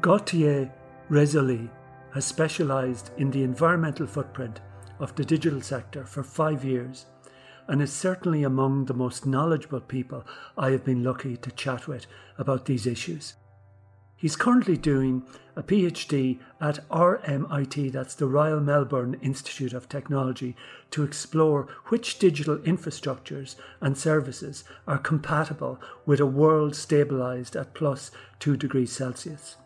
Gauthier Roussilhe has specialised in the environmental footprint of the digital sector for five years and is certainly among the most knowledgeable people I have been lucky to chat with about these issues. He's currently doing a PhD at RMIT, that's the Royal Melbourne Institute of Technology, to explore which digital infrastructures and services are compatible with a world stabilised at plus 2 degrees Celsius.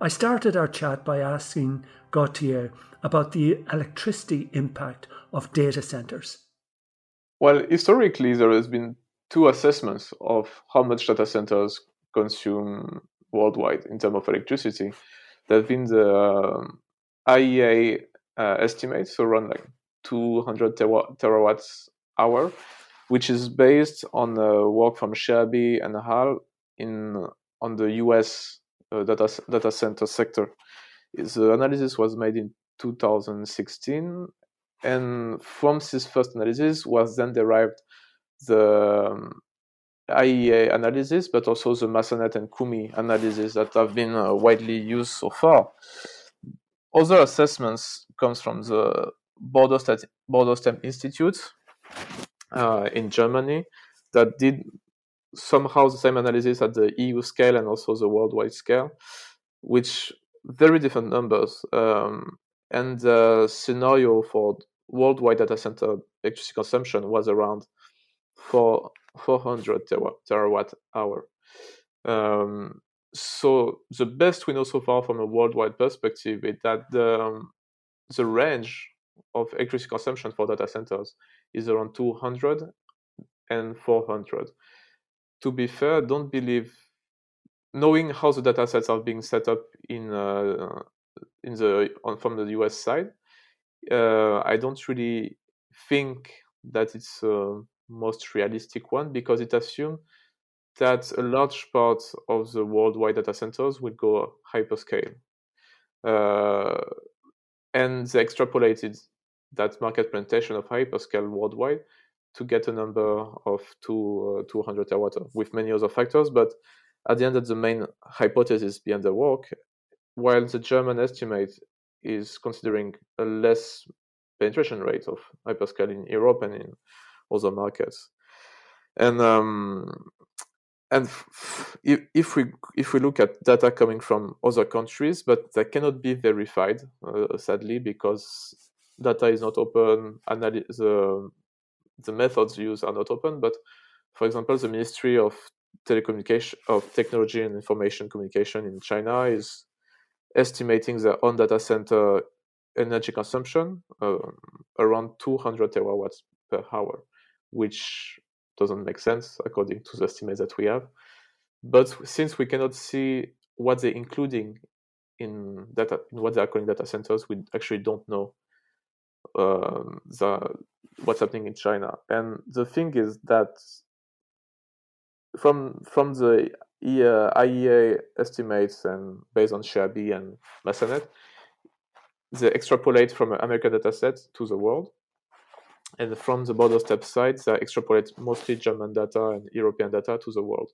I started our chat by asking Gauthier about the electricity impact of data centres. Well, historically, there has been two assessments of how much data centers consume worldwide in terms of electricity. There have been the um, IEA uh, estimates around like 200 tera- terawatts hour, which is based on uh, work from Shehabi and Hall in on the US data data center sector. The analysis was made in 2016, and from this first analysis was then derived the um, IEA analysis, but also the Masanet and Koomey analysis that have been uh, widely used so far. Other assessments comes from the Borderstep Borderstep Institute uh, in Germany that did somehow the same analysis at the EU scale and also the worldwide scale, which very different numbers. Um, and the scenario for worldwide data center electricity consumption was around four 400 terawatt hour. Um, so the best we know so far from a worldwide perspective is that the, um, the range of electricity consumption for data centers is around 200 and 400. To be fair, don't believe knowing how the data sets are being set up in uh, in the on, from the US side, uh, I don't really think that it's uh, most realistic one because it assumes that a large part of the worldwide data centers will go hyperscale. Uh, and they extrapolated that market penetration of hyperscale worldwide to get a number of two, uh, 200 terawatt with many other factors. But at the end, that's the main hypothesis behind the work. While the German estimate is considering a less penetration rate of hyperscale in Europe and in other markets. And um, and if, if we if we look at data coming from other countries, but that cannot be verified, uh, sadly, because data is not open. Analy- the the methods used are not open. But for example, the Ministry of Telecommunication of Technology and Information Communication in China is estimating their own data center energy consumption um, around 200 terawatts per hour which doesn't make sense according to the estimates that we have. But since we cannot see what they're including in data, in what they are calling data centers, we actually don't know um, the, what's happening in China. And the thing is that from from the IEA estimates and based on Shehabi and Masanet, they extrapolate from an American data set to the world and from the Borderstep side, they extrapolate mostly German data and European data to the world.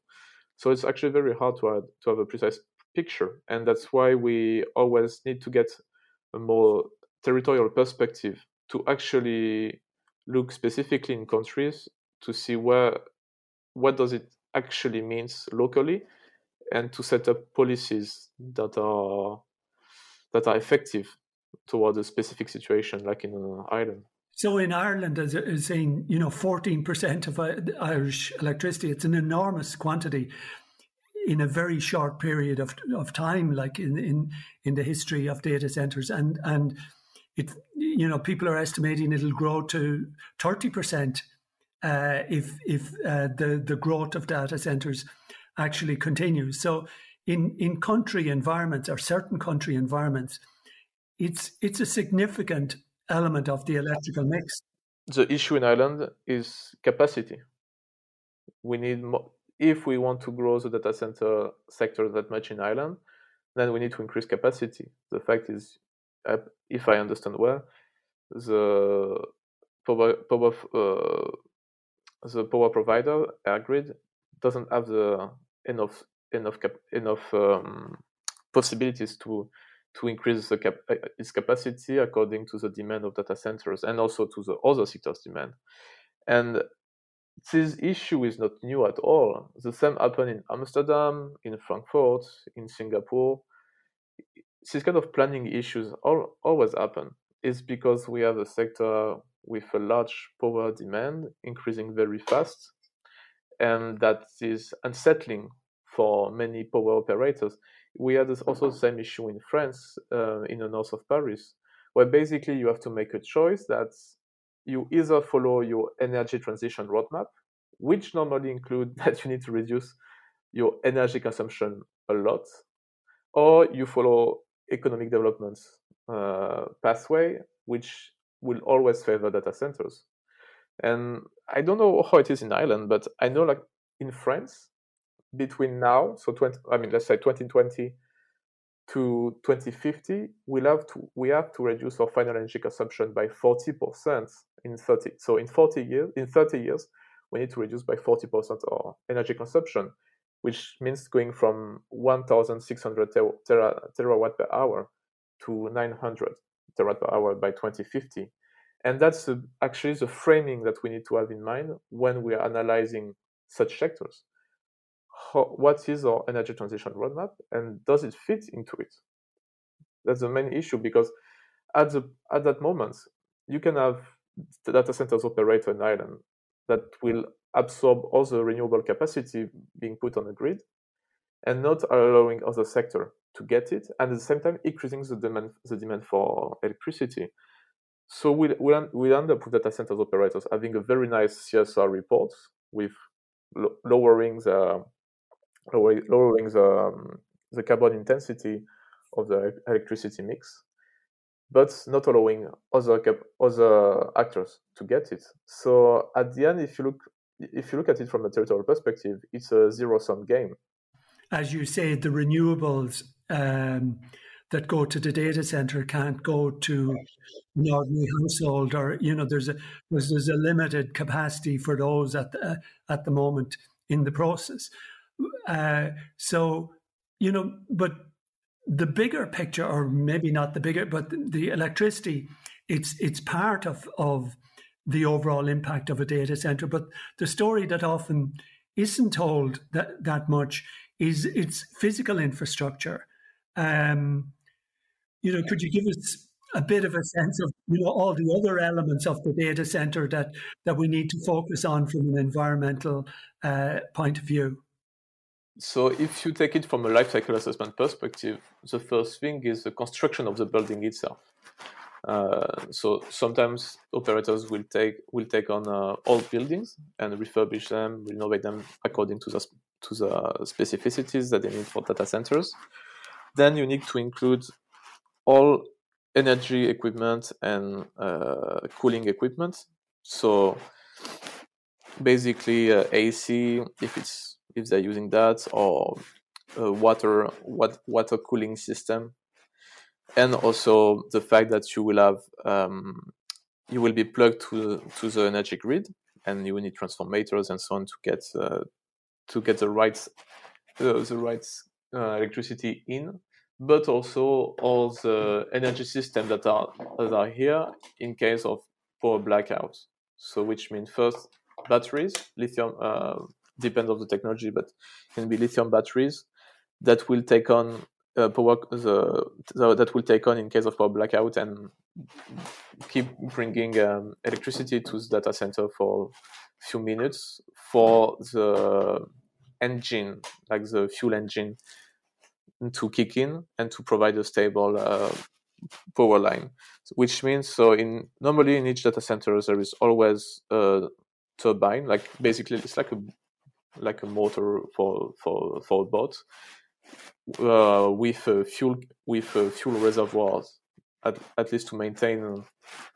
So it's actually very hard to have, to have a precise picture, and that's why we always need to get a more territorial perspective to actually look specifically in countries to see where what does it actually means locally and to set up policies that are that are effective toward a specific situation like in Ireland. so in Ireland, as is saying, you know, 14% of uh, Irish electricity, it's an enormous quantity in a very short period of, of time, like in, in, in the history of data centers. And, and it, you know, people are estimating it'll grow to 30% uh, if, if uh, the, the growth of data centers actually continues. So in, in country environments or certain country environments, it's, it's a significant element of the electrical mix. The issue in Ireland is capacity. We need if we want to grow the data center sector that much in Ireland, then we need to increase capacity. The fact is, if I understand well, the power, power uh, the power provider EirGrid doesn't have the enough enough cap, enough um, possibilities to to increase the cap- uh, its capacity according to the demand of data centers and also to the other sectors' demand. And this issue is not new at all. The same happened in Amsterdam, in Frankfurt, in Singapore. These kind of planning issues all, always happen. It's because we have a sector with a large power demand increasing very fast, and that is unsettling for many power operators. We had also the same issue in France, uh, in the north of Paris, where basically you have to make a choice that you either follow your energy transition roadmap, which normally include that you need to reduce your energy consumption a lot, or you follow economic development uh, pathway, which will always favor data centers. And I don't know how it is in Ireland, but I know like in France, between now, so 20, I mean, let's say 2020 to 2050, we'll have to we have to reduce our final energy consumption by 40% in 30. So in 40 years, in 30 years, we need to reduce by 40% our energy consumption, which means going from 1,600 ter- ter- terawatt per hour to 900 terawatt per hour by 2050. And that's uh, actually the framing that we need to have in mind when we are analyzing such sectors how, what is our energy transition roadmap and does it fit into it? That's the main issue because at the at that moment you can have data centers operator in Ireland that will absorb all the renewable capacity being put on the grid and not allowing other sector to get it and at the same time increasing the demand the demand for electricity. So we we we end up with data centers operators having a very nice CSR report with lo- lowering the lowering, the, um, the carbon intensity of the electricity mix, but not allowing other cap- other actors to get it. So at the end, if you look if you look at it from a territorial perspective, it's a zero sum game. As you say, the renewables um, that go to the data center can't go to an ordinary household, or you know, there's a there's, there's a limited capacity for those at the, at the moment in the process. Uh, so, you know, but the bigger picture, or maybe not the bigger, but the electricity, it's it's part of of the overall impact of a data center. But the story that often isn't told that that much is its physical infrastructure. Um, you know, could you give us a bit of a sense of you know all the other elements of the data center that that we need to focus on from an environmental uh, point of view? So if you take it from a life cycle assessment perspective, the first thing is the construction of the building itself. Uh, so sometimes operators will take will take on uh, old buildings and refurbish them, renovate them according to the to the specificities that they need for data centers. Then you need to include all energy equipment and uh, cooling equipment. So basically uh, AC, if it's if they're using that or a water what, water cooling system and also the fact that you will have um, you will be plugged to to the energy grid and you will need transformators and so on to get uh, to get the right uh, the right uh, electricity in. But also all the energy systems that are that are here in case of power blackout so which means first batteries lithium uh, depends on the technology, but can be lithium batteries that will take on uh, power the, the, that will take on in case of power blackout and keep bringing um, electricity to the data center for a few minutes for the engine, like the fuel engine, to kick in and to provide a stable uh, power line. Which means so in normally in each data center there is always a turbine, like basically it's like a like a motor for for for a boat uh, with uh, fuel with uh, fuel reservoirs at, at least to maintain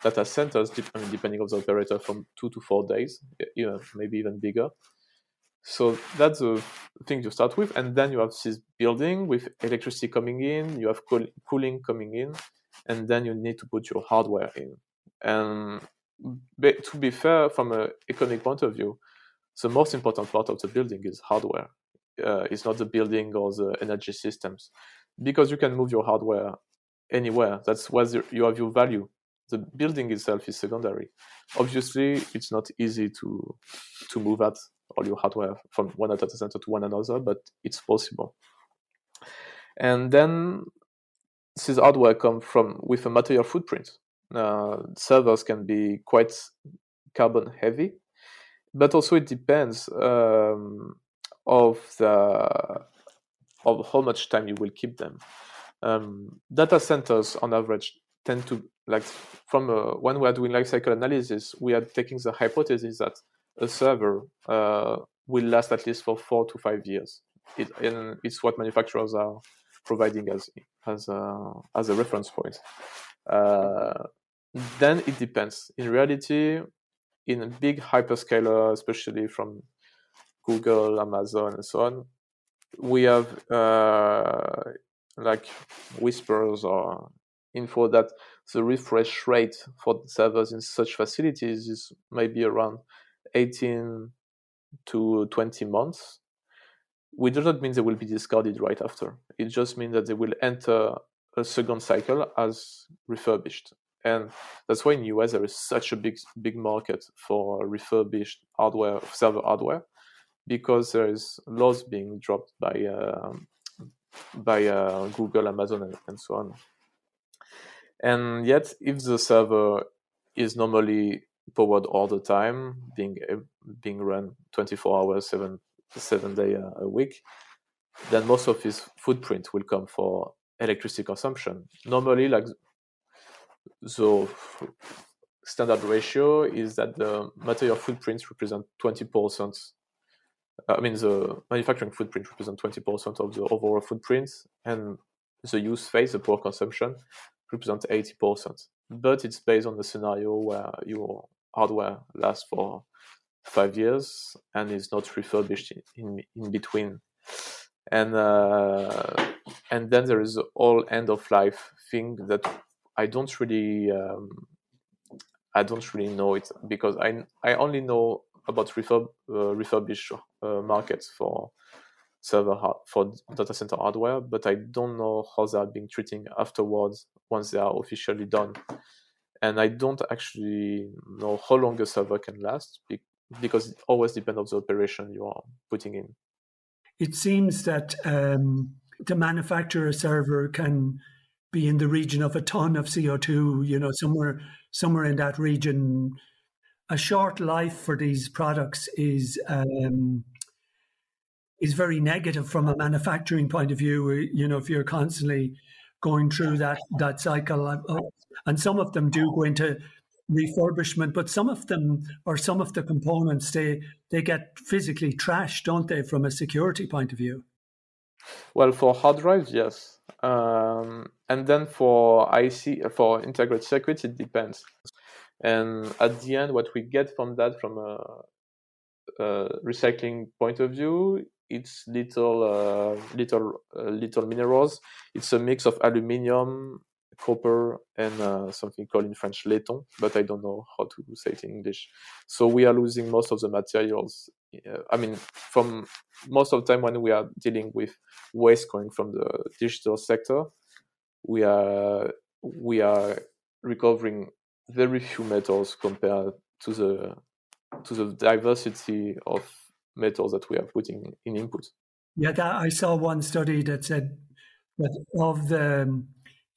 data centers I mean, depending on the operator from two to four days even maybe even bigger. So that's the thing to start with. And then you have this building with electricity coming in you have cool- cooling coming in and then you need to put your hardware in. And to be fair from an economic point of view the most important part of the building is hardware. Uh, it's not the building or the energy systems. because you can move your hardware anywhere. That's where you have your value. The building itself is secondary. Obviously, it's not easy to to move out all your hardware from one data center to one another, but it's possible. And then this hardware comes from with a material footprint. Uh, servers can be quite carbon heavy, but also it depends um, of the of how much time you will keep them. Um, data centers, on average, tend to like from uh, when we are doing life cycle analysis, we are taking the hypothesis that a server uh, will last at least for four to five years. It, and it's what manufacturers are providing as as a, as a reference point. Uh, then it depends. In reality, in a big hyperscaler, especially from Google, Amazon, and so on, we have uh, like whispers or info that the refresh rate for servers in such facilities is maybe around 18 to 20 months. We do not mean they will be discarded right after. It just means that they will enter a second cycle as refurbished. And that's why in the US there is such a big big market for refurbished hardware, server hardware, because there is laws being dropped by uh, by uh, Google, Amazon, and, and, so on. And yet, if the server is normally powered all the time, being uh, being run 24 hours, seven seven day a week, then most of his footprint will come for electricity consumption. Normally, like the standard ratio is that the material footprints represent 20% I mean, the manufacturing footprint represents 20% of the overall footprint, and the use phase, the power consumption, represents 80%. But it's based on the scenario where your hardware lasts for five years and is not refurbished in, in, between. And uh, and then there is the whole end of life thing that I don't really um, I don't really know it because I I only know about refurb, uh, refurbished uh, markets for server for data center hardware, but I don't know how they are being treated afterwards once they are officially done. And I don't actually know how long a server can last because it always depends on the operation you are putting in. It seems that um, to manufacture a server can be in the region of a ton of CO2, you know, somewhere somewhere in that region a short life for these products is um, is very negative from a manufacturing point of view. You know, if you're constantly going through that that cycle, uh, and some of them do go into refurbishment, but some of them or some of the components they they get physically trashed, don't they, from a security point of view? Well, for hard drives, yes, um, and then for IC for integrated circuits, it depends. And at the end, what we get from that, from a, a recycling point of view, it's little, uh, little, uh, little minerals. It's a mix of aluminium, copper, and uh, something called in French laiton, but I don't know how to say it in English. So we are losing most of the materials. Uh, I mean, from most of the time when we are dealing with waste coming from the digital sector, we are we are recovering very few metals compared to the to the diversity of metals that we are putting in input. Yeah, that, I saw one study that said that of the um,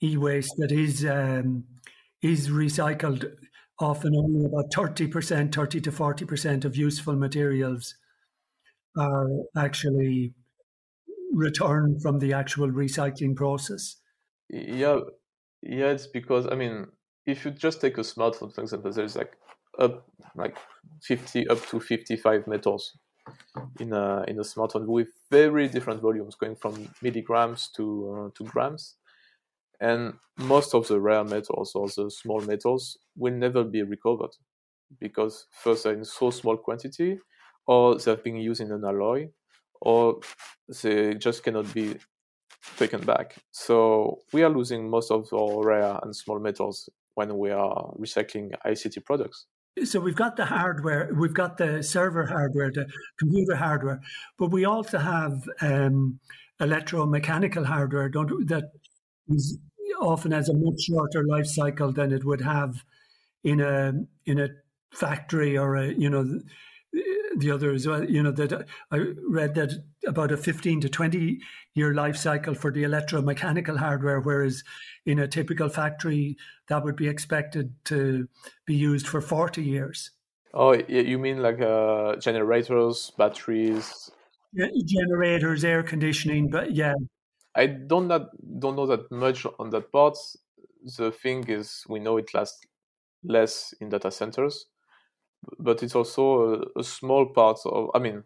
e-waste that is um, is recycled, often only about thirty percent, thirty to forty percent of useful materials are actually returned from the actual recycling process. Yeah, yeah, it's because I mean if you just take a smartphone, for example, there's like up like 50 up to 55 metals in a in a smartphone with very different volumes, going from milligrams to uh, to grams. And most of the rare metals or the small metals will never be recovered because first they're in so small quantity, or they've been used in an alloy, or they just cannot be taken back. So we are losing most of our rare and small metals when we are recycling ICT products. So we've got the hardware, we've got the server hardware, the computer hardware, but we also have um, electromechanical hardware don't that is often has a much shorter life cycle than it would have in a in a factory or a you know the other as well. You know that I read that about a fifteen to twenty year life cycle for the electromechanical hardware, whereas in a typical factory that would be expected to be used for forty years. Oh, you mean like uh, generators, batteries? Yeah, generators, air conditioning, but yeah. I don't not, don't know that much on that part. The thing is, we know it lasts less in data centers, but it's also a, a small part of. I mean,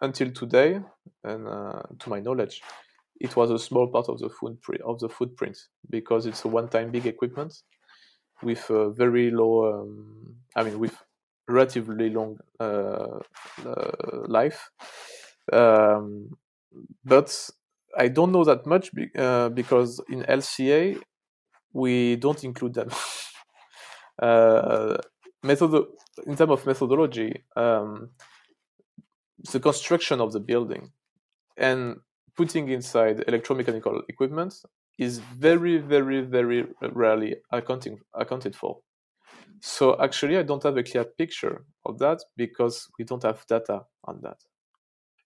until today, and uh, to my knowledge, it was a small part of the footprint of the footprint because it's a one-time big equipment with a very low. Um, I mean, with relatively long uh, uh, life. Um, but I don't know that much be, uh, because in LCA we don't include them. uh, method in terms of methodology, um, the construction of the building and putting inside electromechanical equipment is very, very, very rarely accounting, accounted for. So actually, I don't have a clear picture of that because we don't have data on that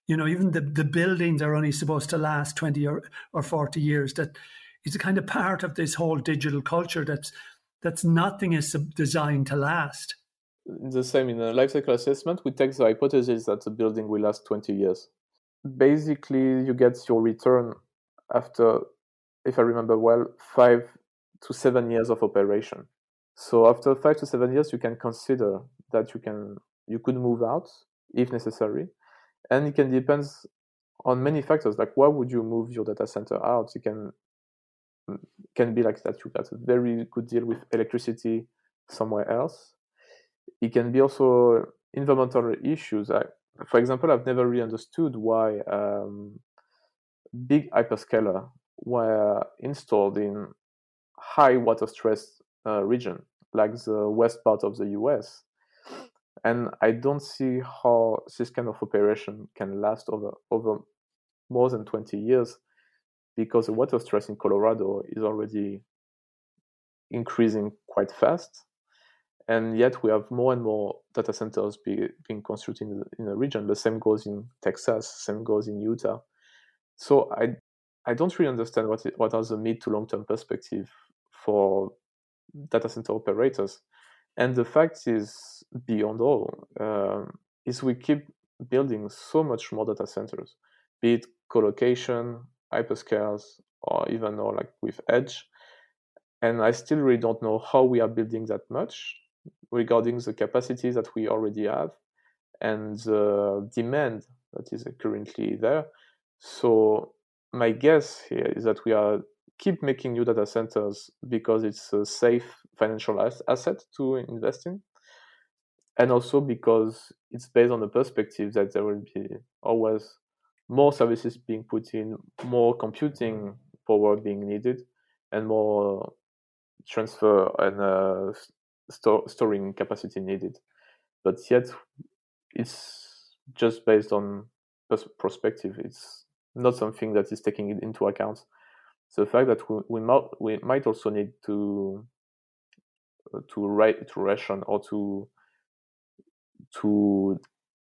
you know, even the, the buildings are only supposed to last 20 or, or 40 years. That is a kind of part of this whole digital culture that's that's nothing is designed to last. The same in a life cycle assessment, we take the hypothesis that the building will last 20 years. Basically, you get your return after, if I remember well, five to seven years of operation. So after five to seven years, you can consider that you can you could move out if necessary, and it can depend on many factors like why would you move your data center out you can can be like that you got a very good deal with electricity somewhere else. It can be also environmental issues like, for example i've never really understood why um, big hyperscaler were installed in high water stress uh, region like the west part of the us and I don't see how this kind of operation can last over over more than 20 years because the water stress in Colorado is already increasing quite fast. And yet we have more and more data centers be, being constructed in the, in the region. The same goes in Texas, same goes in Utah. So I I don't really understand what what are the mid to long term perspective for data center operators. And the fact is, beyond all, um, is we keep building so much more data centers, be it colocation, hyperscales, or even more like with edge. And I still really don't know how we are building that much regarding the capacity that we already have and the demand that is currently there. So my guess here is that we are keep making new data centers because it's a safe financial asset to invest in and also because it's based on the perspective that there will be always more services being put in more computing power being needed and more transfer and uh, store, storing capacity needed. But yet it's just based on perspective. It's not something that is taking it into account. So the fact that we, we, might, we might also need to uh, to write to ration or to to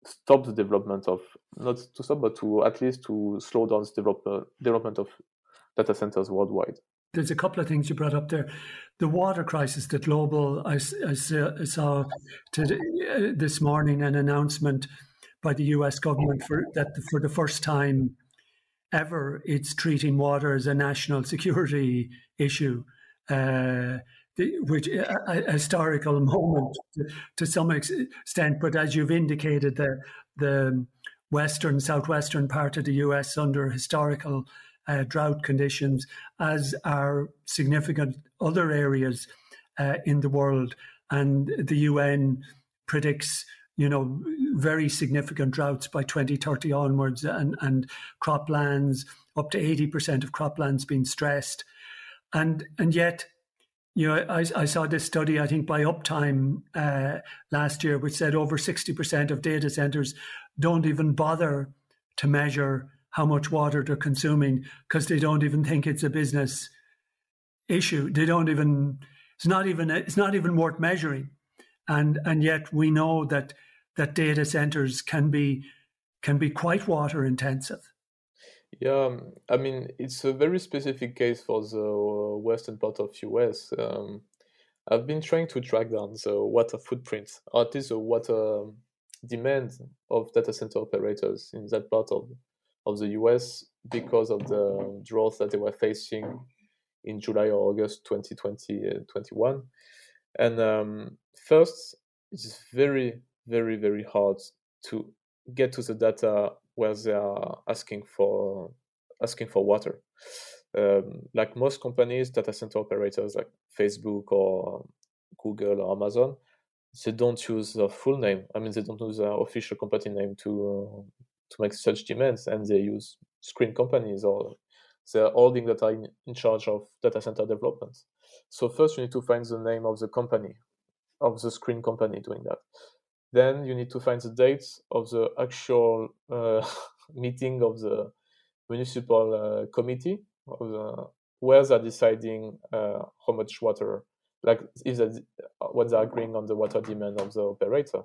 stop the development of not to stop but to at least to slow down the develop, development of data centers worldwide there's a couple of things you brought up there. The water crisis, the global, I, I saw today, uh, this morning an announcement by the US government for that for the first time ever it's treating water as a national security issue, uh, which a, historical moment to, to, some extent. But as you've indicated, the the western southwestern part of the U.S. under historical uh, drought conditions, as are significant other areas uh, in the world, and the UN predicts you know, very significant droughts by 2030 onwards and, and croplands, up to 80% of croplands being stressed. And, and yet, you know, I, I saw this study, I think by Uptime uh, last year, which said over 60% of data centers don't even bother to measure how much water they're consuming because they don't even think it's a business issue. They don't even it's not even it's not even worth measuring, and and yet we know that that data centers can be can be quite water intensive. Yeah, um, I mean it's a very specific case for the western part of US. Um, I've been trying to track down the water footprint, or at least the water demand of data center operators in that part of of the US because of the drought that they were facing in July or August 2020 21. And um, first, it's very, very, very hard to get to the data where they are asking for asking for water. Um, like most companies, data center operators like Facebook or Google or Amazon, they don't use the full name. I mean, they don't use their official company name to uh, to make such demands, and they use screen companies or the holding that are in, in charge of data center development. So first, you need to find the name of the company, of the screen company doing that. Then you need to find the dates of the actual uh, meeting of the municipal uh, committee, the, where they're deciding uh, how much water, like is that what they're agreeing on the water demand of the operator.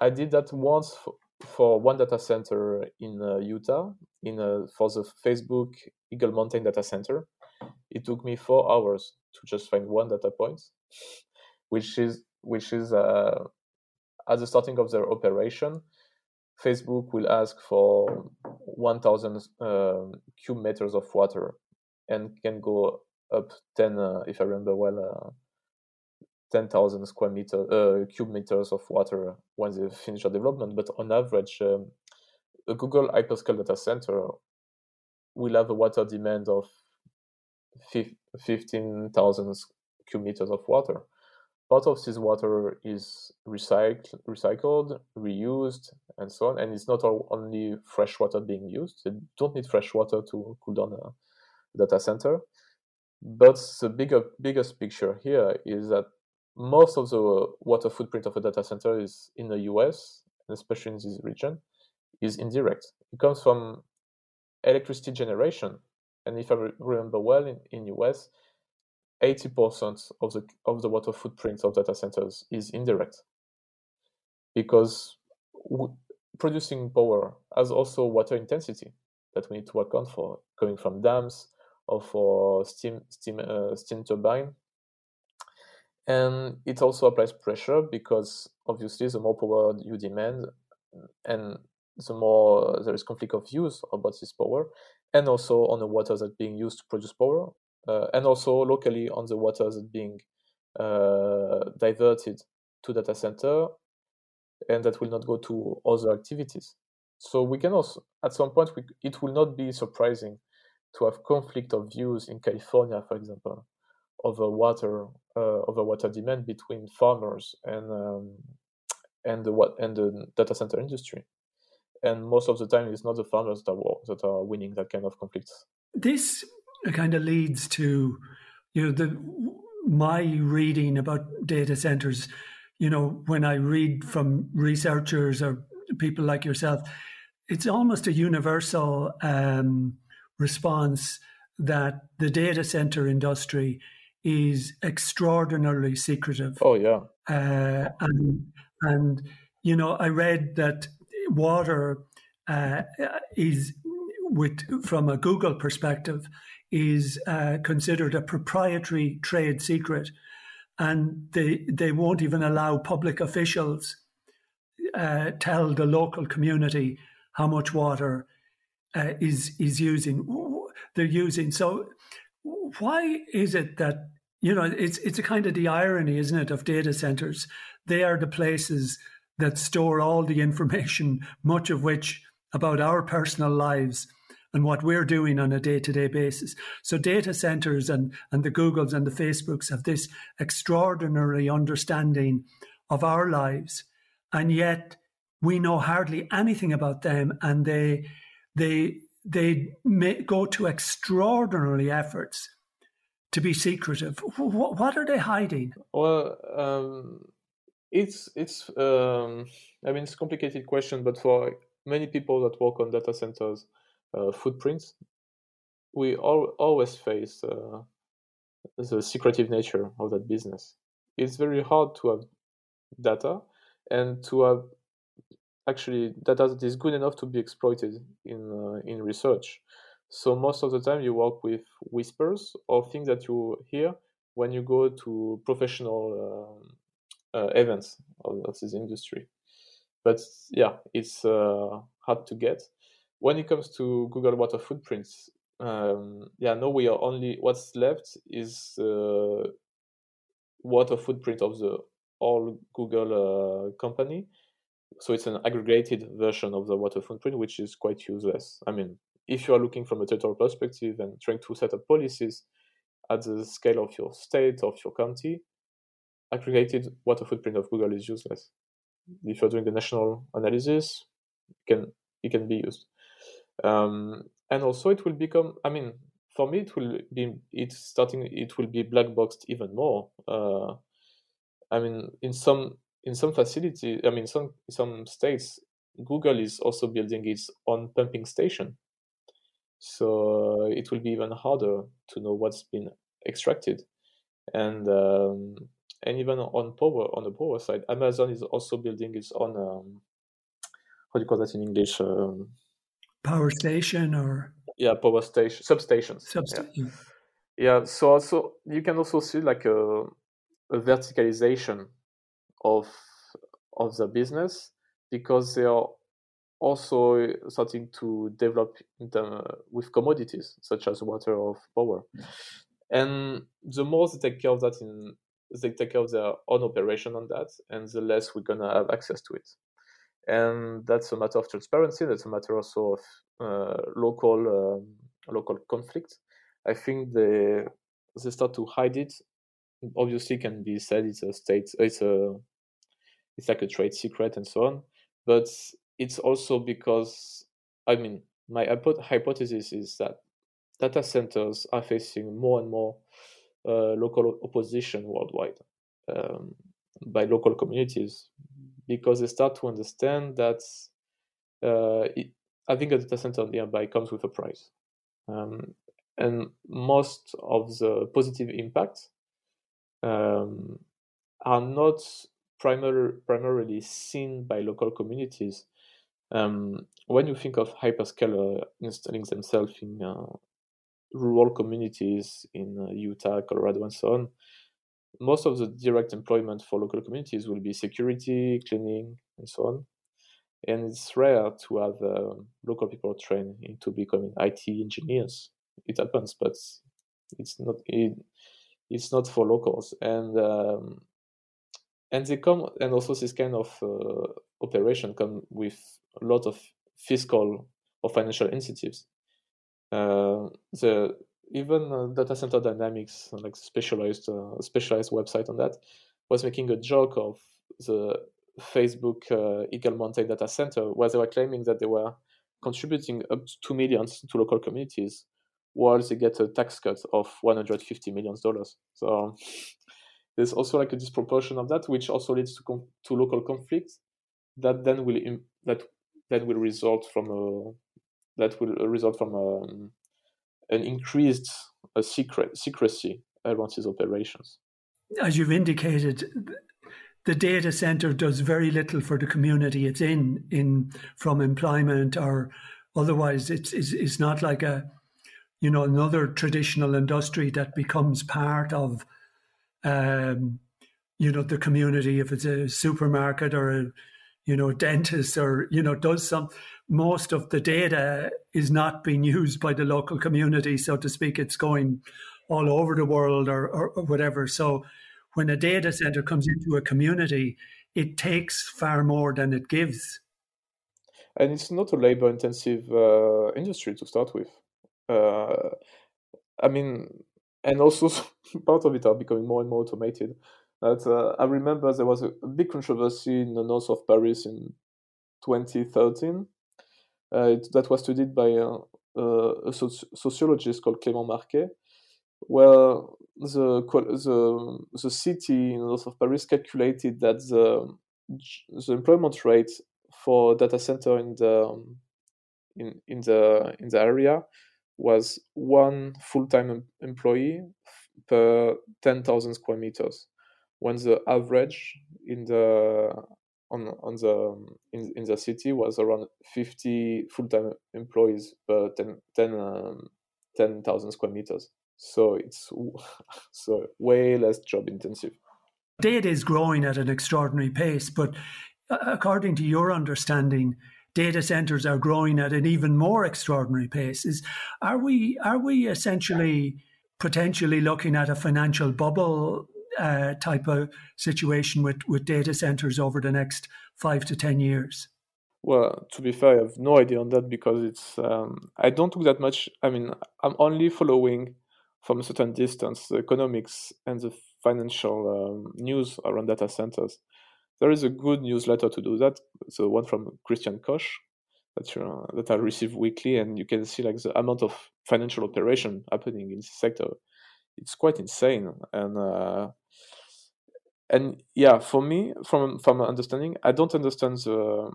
I did that once for, for one data center in uh, Utah, in uh, for the Facebook Eagle Mountain data center. It took me four hours to just find one data point, which is which is uh, at the starting of their operation. Facebook will ask for 1,000 uh, cube meters of water and can go up 10, uh, if I remember well, uh, 10,000 square meter uh, cube meters of water when they finish the development. But on average, um, a Google hyperscale data center will have a water demand of 15,000 cube meters of water. Part of this water is recycled, recycled, reused, and so on. And it's not only fresh water being used. They don't need fresh water to cool down a data center. But the bigger, biggest picture here is that most of the water footprint of a data center is in the US, especially in this region, is indirect. It comes from electricity generation. And if I remember well, in, in US, 80% of the of the water footprint of data centers is indirect. Because w- producing power has also water intensity that we need to account for, coming from dams or for steam steam uh, steam turbine and it also applies pressure because obviously the more power you demand and the more there is conflict of use about this power and also on the water that's being used to produce power and also locally on the water that's being uh, diverted to data center and that will not go to other activities so we can also at some point we, it will not be surprising to have conflict of views in california for example over water uh, over water demand between farmers and um, and the what and the data center industry. And most of the time, it's not the farmers that are, that are winning that kind of conflicts. This kind of leads to, you know, the my reading about data centers. You know, when I read from researchers or people like yourself, it's almost a universal um, response that the data center industry is extraordinarily secretive. Oh yeah, uh, and and you know I read that water uh, is with from a Google perspective is uh, considered a proprietary trade secret, and they they won't even allow public officials uh, tell the local community how much water uh, is is using they're using so why is it that you know it's it's a kind of the irony, isn't it, of data centers? They are the places that store all the information, much of which about our personal lives and what we're doing on a day-to-day basis. So data centers and, and the Googles and the Facebooks have this extraordinary understanding of our lives. And yet we know hardly anything about them and they they they may go to extraordinary efforts to be secretive. What, what are they hiding? Well, um, it's it's um, I mean it's a complicated question, but for many people that work on data centers footprints, we all, always face uh, the secretive nature of that business. It's very hard to have data and to have actually data that is good enough to be exploited in uh, in research. So most of the time you work with whispers or things that you hear when you go to professional um, uh, events of, of, this industry. But yeah, it's uh, hard to get. When it comes to Google Water footprints, um, yeah, no, we are only what's left is uh, water footprint of the all Google uh, company. So it's an aggregated version of the water footprint, which is quite useless. I mean, if you are looking from a territorial perspective and trying to set up policies at the scale of your state, of your county, aggregated water footprint of Google is useless. If you're doing a national analysis, can it can be used. Um, and also it will become i mean for me it will be it's starting it will be black boxed even more. Uh, i mean in some in some facility i mean some some states google is also building its own pumping station. So uh, it will be even harder to know what's been extracted. And um, and even on power on the power side amazon is also building its own um, how do you call that in english? Um, power station or yeah power station substations. Substa- yeah. yeah so also you can also see like a, a verticalization of of the business because they are also uh, starting to develop the, with commodities such as water or power. And the more they take care of that in they take care of their own operation on that and the less we're gonna have access to it and that's a matter of transparency. That's a matter also of uh, local um, local conflict. I think they they start to hide it. Obviously, can be said it's a state, it's a it's like a trade secret and so on. But it's also because I mean, my hypothesis is that data centers are facing more and more uh, local opposition worldwide um, by local communities because they start to understand that uh, it, having a data center nearby comes with a price. Um, and most of the positive impacts um, are not primar- primarily seen by local communities. Um, when you think of hyperscaler installing themselves in uh, rural communities in uh, Utah, Colorado, and so on, most of the direct employment for local communities will be security, cleaning, and so on. And it's rare to have uh, local people trained into becoming IT engineers. It happens, but it's not it, it's not for locals. And um, and they come and also this kind of uh, operation come with a lot of fiscal or financial incentives. Uh, the even uh, Data Center Dynamics, like specialized uh, specialized website on that, was making a joke of the Facebook uh, Eagle Mountain Data Center, where they were claiming that they were contributing up to two millions to local communities, while they get a tax cut of 150 million dollars. So there's also like a disproportion of that, which also leads to com- to local conflicts that then will Im- that then will result from a that will result from a um, an increased uh, secret secrecy around his operations. As you've indicated, the data center does very little for the community it's in, in from employment or otherwise. It's, it's it's not like a you know another traditional industry that becomes part of um, you know the community if it's a supermarket or a you know dentist or you know does some most of the data is not being used by the local community, so to speak. It's going all over the world or, or, or whatever. So when a data center comes into a community, it takes far more than it gives. And it's not a labor intensive uh, industry to start with. Uh, I mean, and also part of it are becoming more and more automated. That uh, I remember there was a, a big controversy in the north of Paris in 2013 uh, that was studied by a, a sociologist called Clément Marquet, where the, the, the city in the north of Paris calculated that the, the employment rate for data center in the in in the in the area was one full-time employee per 10,000 square meters when the average in the on on the in, in the city was around 50 full-time employees per 10 10 um, 10,000 square meters. So it's so way less job intensive. Data is growing at an extraordinary pace but uh, according to your understanding data centers are growing at an even more extraordinary pace. Is are we are we essentially potentially looking at a financial bubble uh, type of situation with, with data centers over the next five to 10 years? Well, to be fair, I have no idea on that because it's um, I don't do that much. I mean, I'm only following from a certain distance the economics and the financial um, news around data centers. There is a good newsletter to do that. So one from Christian Koch that uh, that I receive weekly, and you can see like the amount of financial operation happening in this sector. It's quite insane, and uh, and yeah, for me, from from my understanding, I don't understand the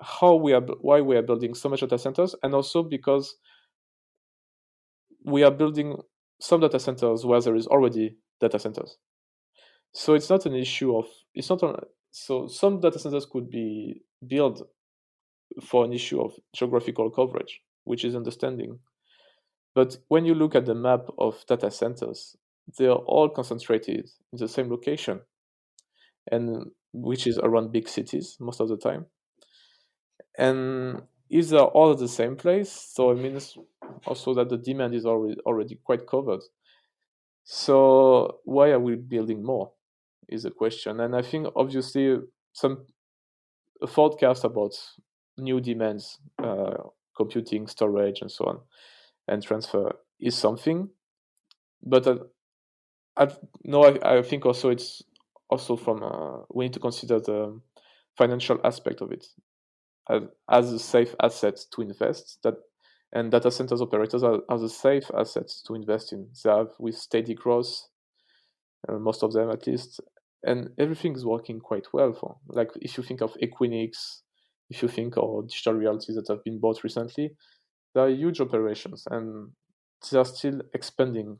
how we are why we are building so much data centers, and also because we are building some data centers where there is already data centers. So it's not an issue of it's not so some data centers could be built for an issue of geographical coverage, which is understanding. But when you look at the map of data centers, they are all concentrated in the same location, and which is around big cities most of the time. And if they're all at the same place, so it means also that the demand is already already quite covered. So why are we building more? Is the question. And I think obviously some forecast about new demands, uh, computing, storage, and so on, and transfer is something. But uh, I, no, I, I think also it's also from uh, we need to consider the financial aspect of it as, as a safe asset to invest. That and data centers operators are, are the safe assets to invest in. They have with steady growth, uh, most of them at least, and everything is working quite well for. Like if you think of Equinix, if you think of digital realties that have been bought recently, they are huge operations and they are still expanding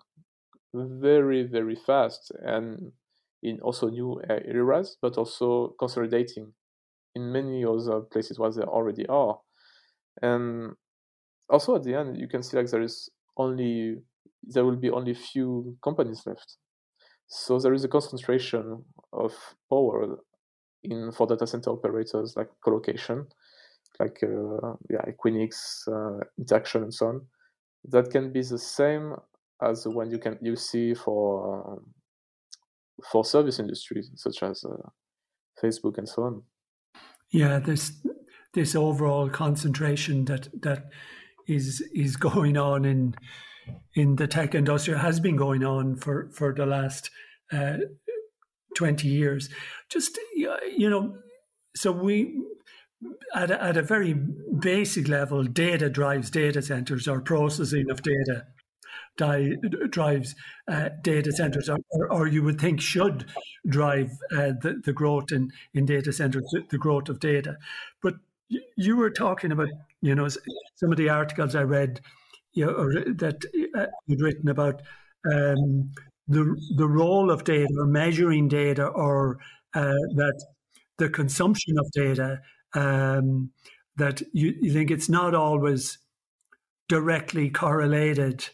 very, very fast and in also new areas, but also consolidating in many other places where they already are. And also at the end, you can see like there is only there will be only few companies left. So there is a concentration of power in for data center operators like colocation, like uh, yeah, Equinix, uh, Interxion, and so on. That can be the same as the one you can you see for um, for service industries such as uh, Facebook and so on. Yeah, this this overall concentration that that is is going on in in the tech industry has been going on for for the last uh, 20 years. Just, you know, so we, at a, at a very basic level, data drives data centers or processing of data di- drives uh, data centers, or, or, you would think should drive uh, the, the growth in, in data centers, the growth of data. But you were talking about, you know, some of the articles I read you know, that uh, you'd written about um, the the role of data or measuring data or uh, that the consumption of data um, that you, you think it's not always directly correlated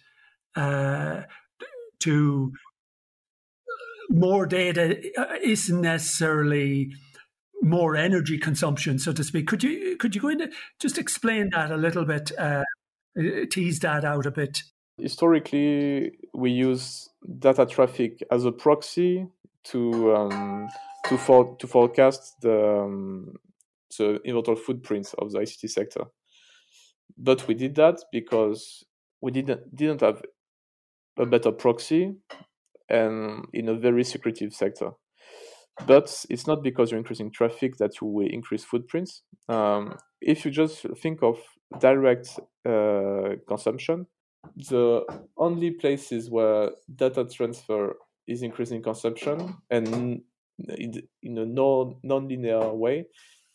uh, to more data uh, isn't necessarily more energy consumption, so to speak. Could you could you go into just explain that a little bit, uh, tease that out a bit? Historically, we use data traffic as a proxy to um, to for, to forecast the um, the environmental footprint of the ICT sector. But we did that because we didn't didn't have a better proxy and in a very secretive sector. But it's not because you're increasing traffic that you will increase footprints. Um, if you just think of direct uh, consumption, the only places where data transfer is increasing consumption and in, a non non-linear way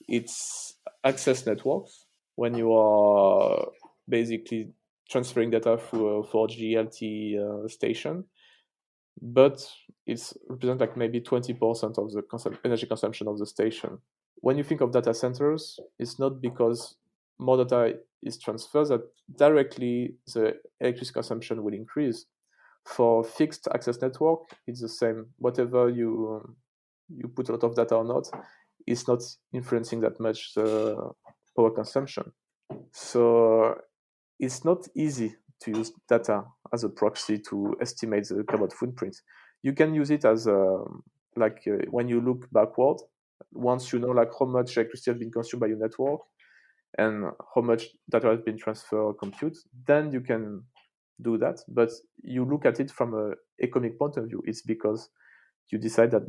it's access networks when you are basically transferring data through a 4G LTE uh, station, but it's represent like maybe 20% of the consum- energy consumption of the station. When you think of data centers, it's not because more data is transferred that directly the electricity consumption will increase. For fixed access network, it's the same. Whatever you you put a lot of data or not, it's not influencing that much the power consumption. So it's not easy to use data as a proxy to estimate the carbon footprint. You can use it as a, like uh, when you look backward, once you know like how much electricity has been consumed by your network and how much data has been transferred or compute, then you can do that. But you look at it from an economic point of view. It's because you decide that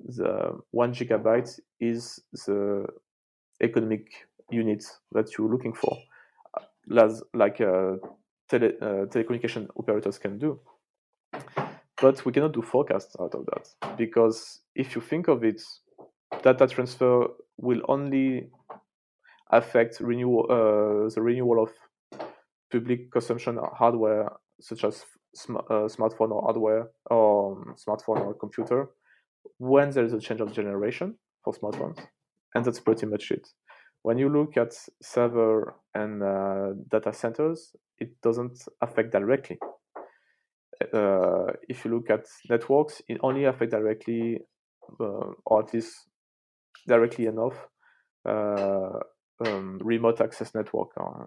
the one gigabyte is the economic unit that you're looking for, as like uh, tele, uh, telecommunication operators can do. But we cannot do forecasts out of that because if you think of it, data transfer will only affect renewal, uh, the renewal of public consumption hardware such as sm- smartphone or hardware or um, smartphone or computer when there is a change of generation for smartphones, and that's pretty much it. When you look at server and uh, data centers, it doesn't affect directly. Uh, if you look at networks, it only affects directly, uh, or at least directly enough, uh, um, remote access network, uh,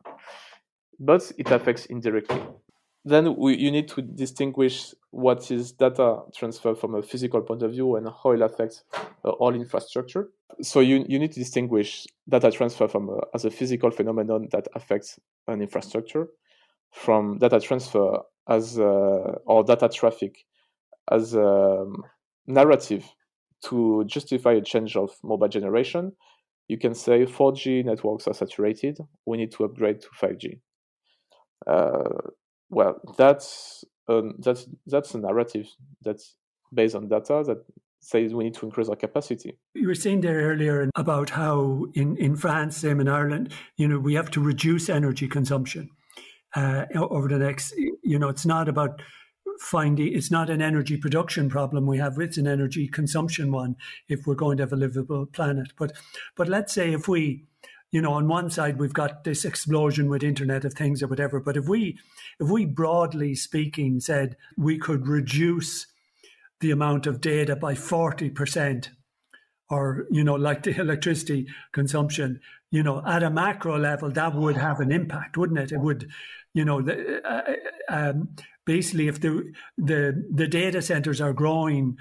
but it affects indirectly then we, you need to distinguish what is data transfer from a physical point of view and how it affects uh, all infrastructure. So you, you need to distinguish data transfer from a, as a physical phenomenon that affects an infrastructure from data transfer as uh, or data traffic as a narrative to justify a change of mobile generation. You can say 4G networks are saturated. We need to upgrade to 5G. Uh, well, that's um, that's that's a narrative that's based on data that says we need to increase our capacity. You were saying there earlier about how in, in France, same in Ireland, you know, we have to reduce energy consumption uh, over the next, you know, it's not about finding, it's not an energy production problem we have, it's an energy consumption one if we're going to have a livable planet. But, but let's say if we, you know, on one side we've got this explosion with Internet of Things or whatever. But if we, if we broadly speaking said we could reduce the amount of data by forty percent, or you know, like the electricity consumption, you know, at a macro level, that would have an impact, wouldn't it? It would, you know, the, uh, um, basically if the the the data centers are growing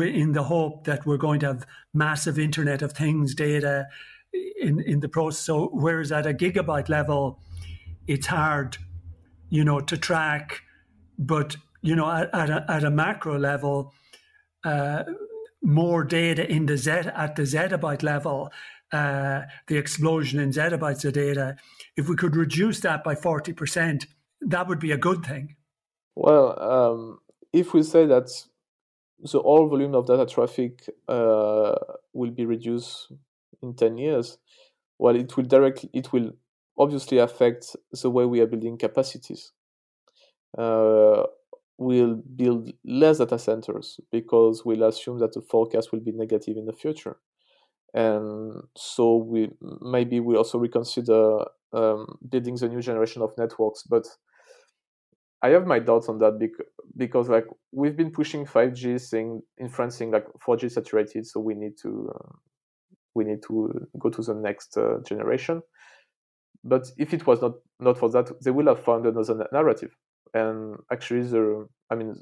in the hope that we're going to have massive Internet of Things data in in the process. So whereas at a gigabyte level, it's hard, you know, to track, but you know, at, at a, at a macro level, uh, more data in the z at the zettabyte level, uh, the explosion in zettabytes of data. If we could reduce that by forty percent, that would be a good thing. Well, um, if we say that the whole volume of data traffic uh, will be reduced in 10 years well it will directly it will obviously affect the way we are building capacities. Uh, we'll build less data centers because we'll assume that the forecast will be negative in the future. And so we maybe we also reconsider um, building the new generation of networks but i have my doubts on that because, because like we've been pushing 5g saying in france saying like 4g saturated so we need to uh, we need to go to the next uh, generation. But if it was not not for that, they will have found another narrative. And actually, the I mean,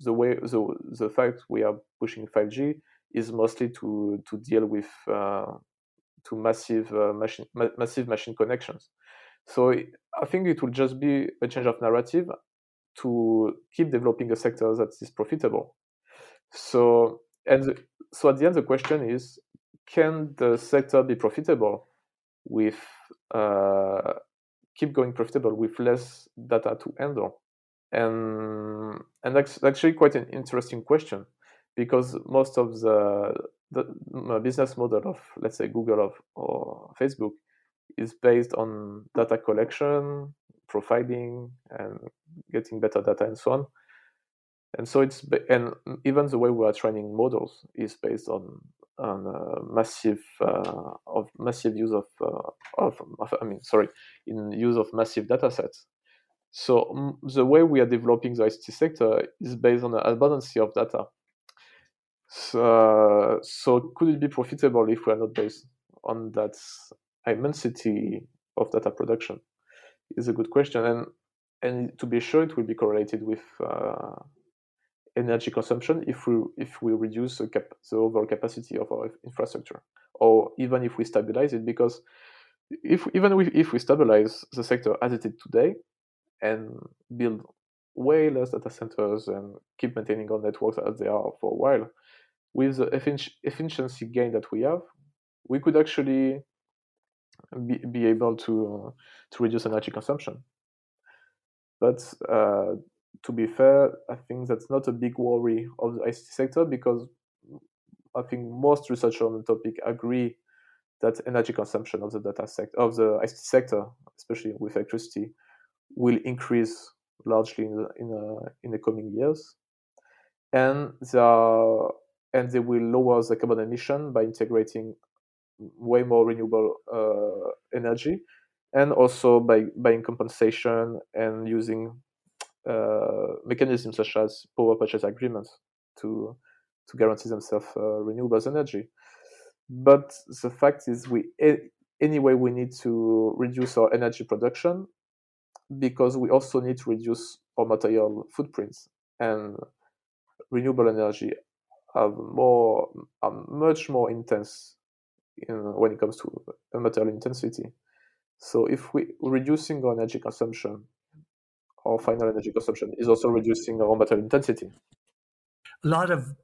the way the the fact we are pushing 5G is mostly to to deal with uh, to massive uh, machine ma- massive machine connections. So I think it will just be a change of narrative to keep developing a sector that is profitable. So and so at the end, the question is can the sector be profitable with uh, keep going profitable with less data to handle? And and that's actually quite an interesting question because most of the the business model of let's say Google of, or Facebook is based on data collection, profiling, and getting better data and so on. And so it's and even the way we are training models is based on uh, massive uh, of massive use of, uh, of, of I mean sorry in use of massive data sets. So um, the way we are developing the ICT sector is based on the abundance of data. So, so could it be profitable if we are not based on that immensity of data production? Is a good question, and and to be sure, it will be correlated with uh, energy consumption if we if we reduce the, cap- the overall capacity of our infrastructure, or even if we stabilize it, because if even if we stabilize the sector as it is today, and build way less data centers and keep maintaining our networks as they are for a while, with the efficiency gain that we have, we could actually be, be able to uh, to reduce energy consumption. But uh, to be fair, I think that's not a big worry of the ICT sector because I think most researchers on the topic agree that energy consumption of the data sector of the ICT sector, especially with electricity, will increase largely in the, in, the, in the coming years, and are, and they will lower the carbon emission by integrating way more renewable uh, energy, and also by buying compensation and using mechanisms such as power purchase agreements to to guarantee themselves uh, renewables energy. But the fact is, we anyway we need to reduce our energy production because we also need to reduce our material footprints and renewable energy have more are much more intense in, when it comes to material intensity. So if we reducing our energy consumption, our final energy consumption is also reducing our material intensity. A lot of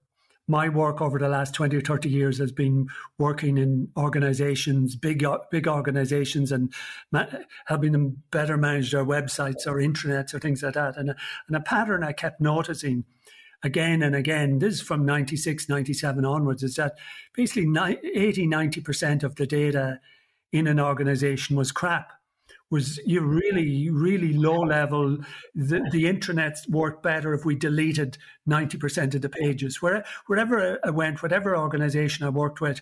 my work over the last 20 or 30 years has been working in organizations, big, big organizations, and ma- helping them better manage their websites or intranets or things like that. And, and a pattern I kept noticing again and again, this is from 96, 97 onwards, is that basically 80, 90% of the data in an organization was crap was you really, really low level. The, the intranet worked better if we deleted 90% of the pages. Where, wherever I went, whatever organization I worked with,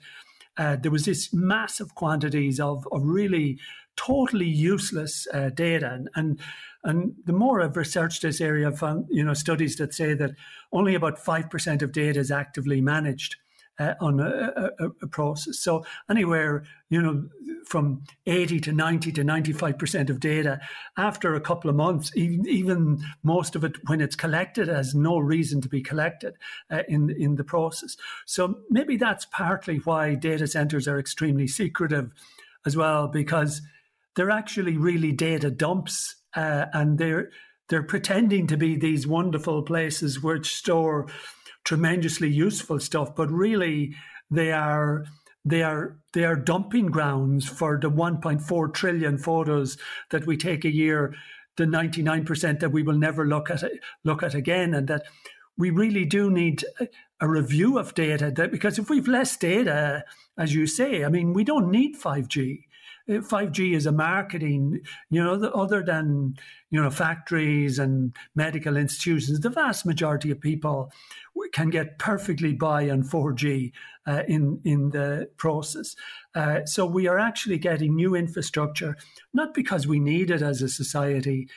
uh, there was this massive quantities of, of really totally useless uh, data. And, and, and the more I've researched this area, I've found you know studies that say that only about five percent of data is actively managed uh, on a, a, a, process. So anywhere, you know, from 80 to 90 to 95% of data after a couple of months, even, even most of it when it's collected has no reason to be collected uh, in, in the process. So maybe that's partly why data centers are extremely secretive as well, because they're actually really data dumps uh, and they're they're pretending to be these wonderful places which store tremendously useful stuff, but really they are they are they are dumping grounds for the 1.4 trillion photos that we take a year, the 99% that we will never look at look at again, and that we really do need a review of data that because if we've less data, as you say, I mean, we don't need 5G. 5G is a marketing, you know, the, other than, you know, factories and medical institutions, the vast majority of people can get perfectly by on 4G uh, in, in the process. Uh, so we are actually getting new infrastructure, not because we need it as a society,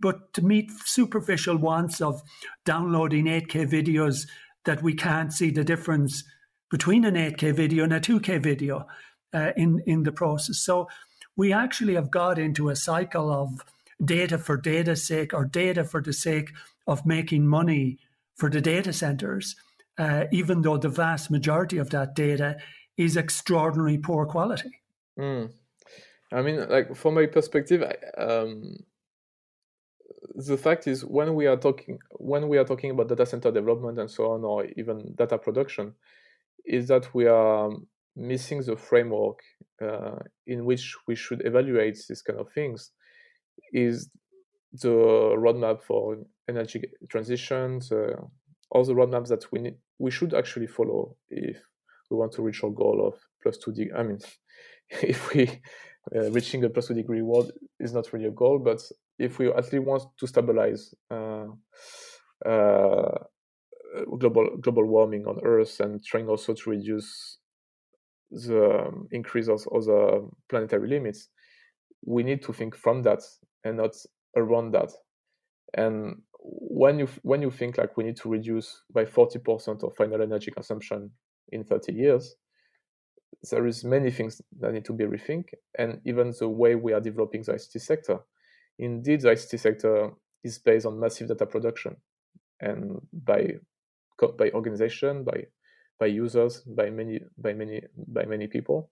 but to meet superficial wants of downloading 8K videos that we can't see the difference between an 8K video and a 2K video uh, in in the process. So we actually have got into a cycle of data for data's sake or data for the sake of making money for the data centers, uh, even though the vast majority of that data is extraordinarily poor quality. Mm. I mean, like from my perspective, um, the fact is when we are talking when we are talking about data center development and so on, or even data production, is that we are missing the framework uh, in which we should evaluate these kind of things is the roadmap for energy transition, all the roadmaps that we need, we should actually follow if we want to reach our goal of plus two degree. I mean, if we uh, reaching a plus two degree world is not really a goal, but if we at least want to stabilize uh, uh, global global warming on Earth and trying also to reduce the um, increase of, the planetary limits, we need to think from that and not around that. And when you when you think like we need to reduce by 40% of final energy consumption in 30 years, there is many things that need to be rethink, and even the way we are developing the ICT sector. Indeed, the ICT sector is based on massive data production, and by by organization, by by users, by many by many by many people.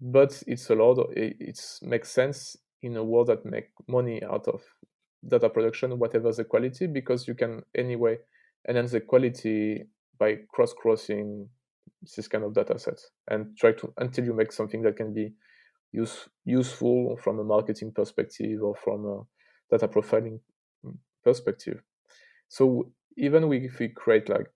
But it's a lot. Eh, of, it, makes sense in a world that make money out of data production, whatever the quality, because you can anyway enhance the quality by cross crossing this kind of data sets and try to until you make something that can be use, useful from a marketing perspective or from a data profiling mm, perspective. So even if we create like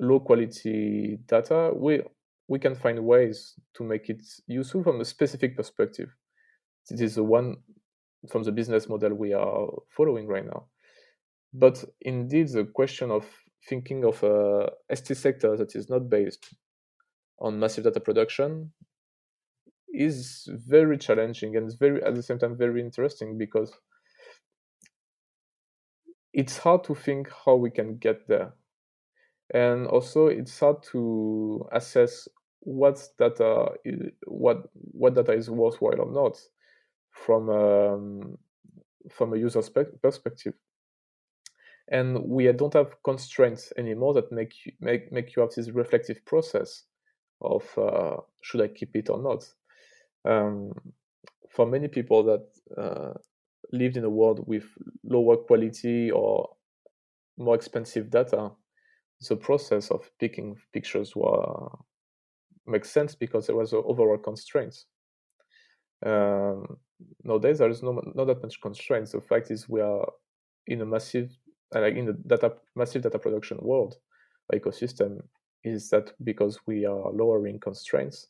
low quality data, we we can find ways to make it useful from a specific perspective. This is the one from the business model we are following right now. But indeed, the question of thinking of a ICT sector that is not based on massive data production is very challenging and very at the same time very interesting because it's hard to think how we can get there and also it's hard to assess what data is, what what data is worthwhile or not from um, from a user perspective and we don't have constraints anymore that make you, make make you have this reflective process of uh, should I keep it or not. Um, for many people that uh, lived in a world with lower quality or more expensive data, the process of picking pictures were makes sense because there was overall constraints. Um, nowadays, there is no not that much constraints. The fact is, we are in a massive, like in the data massive data production world ecosystem, is that because we are lowering constraints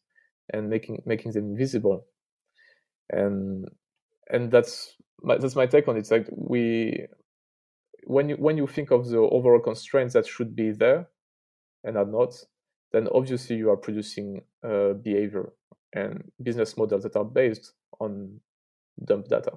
and making making them visible and and that's my, that's my take on it it's like we when you when you think of the overall constraints that should be there and are not then obviously you are producing uh, behavior and business models that are based on dump data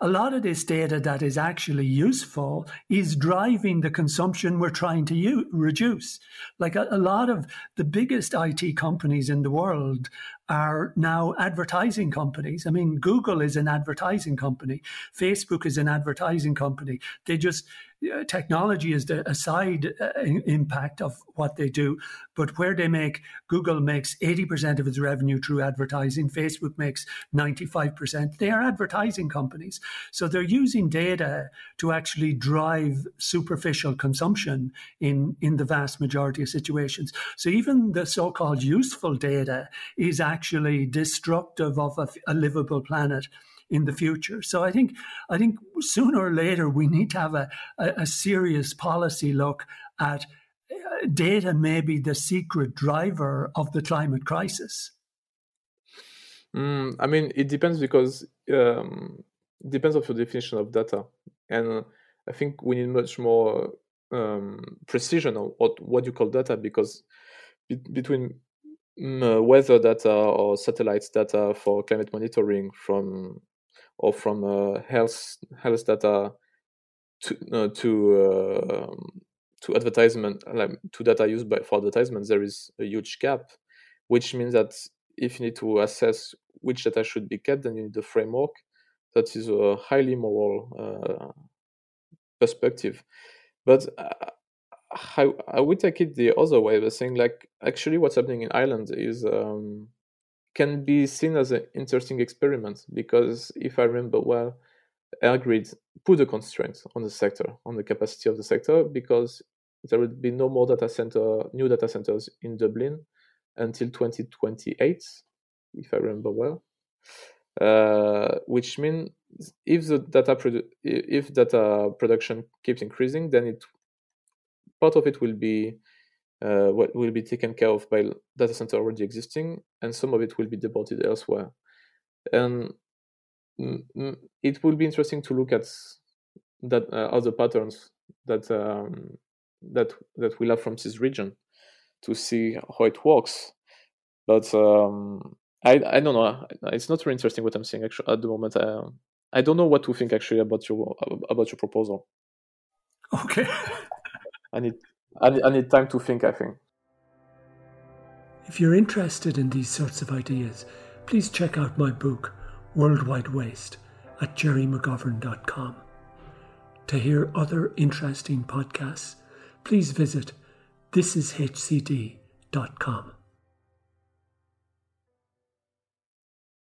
a lot of this data that is actually useful is driving the consumption we're trying to u- reduce. Like a, a, lot of the biggest IT companies in the world are now advertising companies. I mean, Google is an advertising company, Facebook is an advertising company. They just technology is the a side uh, impact of what they do, but where they make Google makes eighty percent of its revenue through advertising, Facebook makes ninety five percent. They are advertising companies, so they're using data to actually drive superficial consumption in in the vast majority of situations. So even the so called useful data is actually destructive of a, a livable planet in the future. So I think I think sooner or later we need to have a, a, a serious policy look at uh, data may be the secret driver of the climate crisis. Mm, I mean, it depends because um, it depends of your definition of data, and I think we need much more um, precision on what what you call data because be- between weather data or satellite data for climate monitoring from or from uh, health health data to uh, to um, to advertisement like to data used by for advertisement there is a huge gap which means that if you need to assess which data should be kept then you need a framework that is a highly moral uh, perspective. But uh, I, I would take it the other way by saying like actually what's happening in Ireland is um, can be seen as an interesting experiment because if I remember well, EirGrid put a constraint on the sector, on the capacity of the sector, because there would be no more data center, new data centers in Dublin until 2028, if I remember well. Uh, which means if the data produ- if data production keeps increasing, then it part of it will be uh, what will be taken care of by data center already existing, and some of it will be deported elsewhere. And it will be interesting to look at that uh, other patterns that um, that that we'll have from this region to see how it works. But um, I I don't know. It's not very interesting what I'm saying actually at the moment. I I don't know what to think actually about your about your proposal. Okay. I need I need, I need time to think. I think. If you're interested in these sorts of ideas, please check out my book, Worldwide Waste, at gerrymcgovern.com. To hear other interesting podcasts, please visit thisishcd.com.